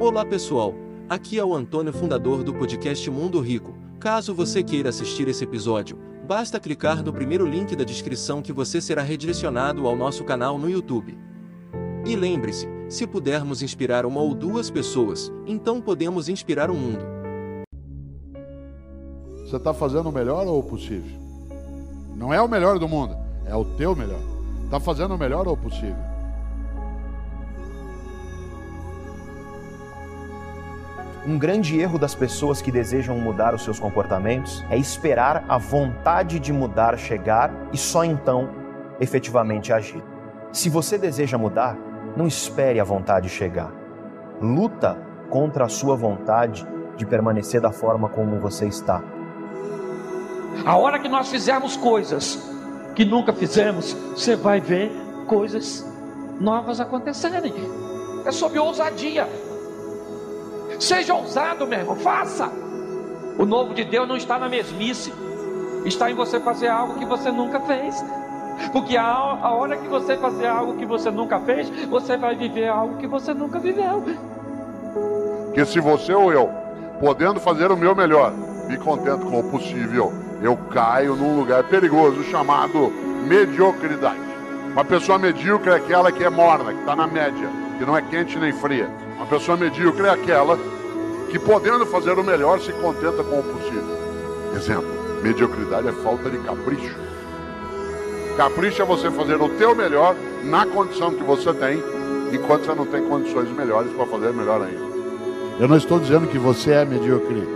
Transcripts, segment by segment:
Olá pessoal, aqui é o Antônio, fundador do podcast Mundo Rico. Caso você queira assistir esse episódio, basta clicar no primeiro link da descrição que você será redirecionado ao nosso canal no YouTube. E lembre-se, se pudermos inspirar uma ou duas pessoas, então podemos inspirar o mundo. Você está fazendo o melhor ou o possível? Não é o melhor do mundo, é o teu melhor. Está fazendo o melhor ou o possível? Um grande erro das pessoas que desejam mudar os seus comportamentos é esperar a vontade de mudar chegar e só então efetivamente agir. Se você deseja mudar, não espere a vontade chegar. Luta contra a sua vontade de permanecer da forma como você está. A hora que nós fizermos coisas que nunca fizemos, você vai ver coisas novas acontecerem. É sobre ousadia. Seja ousado, meu irmão, faça. O novo de Deus não está na mesmice, está em você fazer algo que você nunca fez. Porque a, hora que você fazer algo que você nunca fez, você vai viver algo que você nunca viveu. Que se você ou eu, podendo fazer o meu melhor, me contento com o possível, eu caio num lugar perigoso chamado mediocridade. Uma pessoa medíocre é aquela que é morna, que está na média, que não é quente nem fria. Pessoa medíocre é aquela que, podendo fazer o melhor, se contenta com o possível. Exemplo: mediocridade é falta de capricho. Capricho é você fazer o teu melhor na condição que você tem, enquanto você não tem condições melhores para fazer melhor ainda. Eu não estou dizendo que você é medíocre.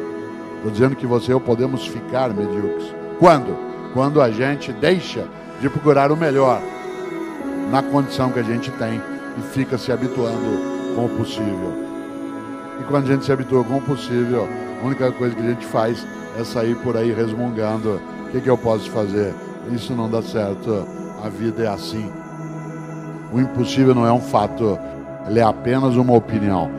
Estou dizendo que você e eu podemos ficar medíocres. Quando? Quando a gente deixa de procurar o melhor na condição que a gente tem e fica se habituando com o possível. E quando a gente se habitua com o possível, a única coisa que a gente faz é sair por aí resmungando: o que, que eu posso fazer? Isso não dá certo, a vida é assim. O impossível não é um fato, ele é apenas uma opinião.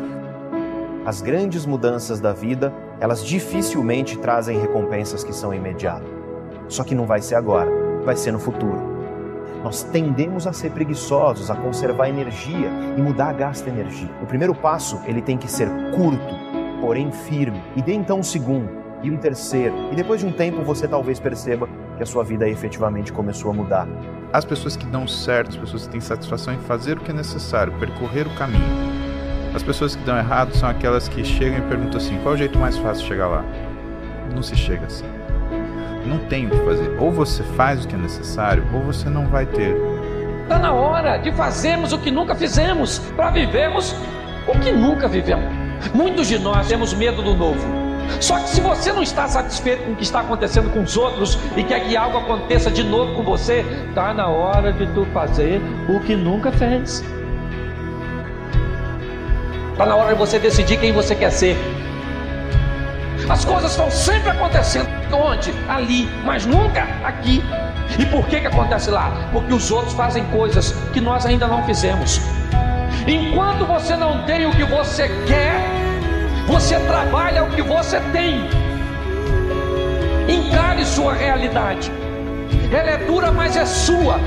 As grandes mudanças da vida, elas dificilmente trazem recompensas que são imediatas. Só que não vai ser agora, vai ser no futuro. Nós tendemos a ser preguiçosos, a conservar energia e mudar gasta energia. O primeiro passo, ele tem que ser curto, porém firme. E dê então um segundo e um terceiro. E depois de um tempo você talvez perceba que a sua vida efetivamente começou a mudar. As pessoas que dão certo, as pessoas que têm satisfação em fazer o que é necessário, percorrer o caminho. As pessoas que dão errado são aquelas que chegam e perguntam assim: qual é o jeito mais fácil de chegar lá? Não se chega assim não tem o que fazer. Ou você faz o que é necessário, ou você não vai ter. Está na hora de fazermos o que nunca fizemos, para vivermos o que nunca vivemos. Muitos de nós temos medo do novo. Só que se você não está satisfeito com o que está acontecendo com os outros e quer que algo aconteça de novo com você, está na hora de tu fazer o que nunca fez. Está na hora de você decidir quem você quer ser. As coisas estão sempre acontecendo onde? Ali, mas nunca aqui. E por que que acontece lá? Porque os outros fazem coisas que nós ainda não fizemos. Enquanto você não tem o que você quer, você trabalha o que você tem. Encare sua realidade. Ela é dura, mas é sua.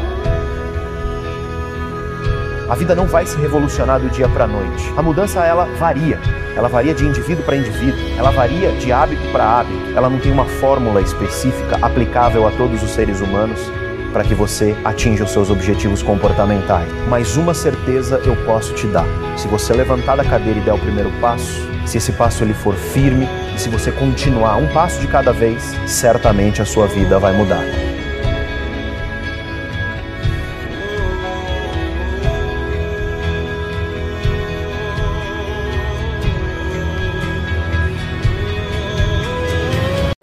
A vida não vai se revolucionar do dia para a noite. A mudança ela varia. Ela varia de indivíduo para indivíduo. Ela varia de hábito para hábito. Ela não tem uma fórmula específica aplicável a todos os seres humanos para que você atinja os seus objetivos comportamentais. Mas uma certeza eu posso te dar. Se você levantar da cadeira e der o primeiro passo, se esse passo ele for firme e se você continuar um passo de cada vez, certamente a sua vida vai mudar.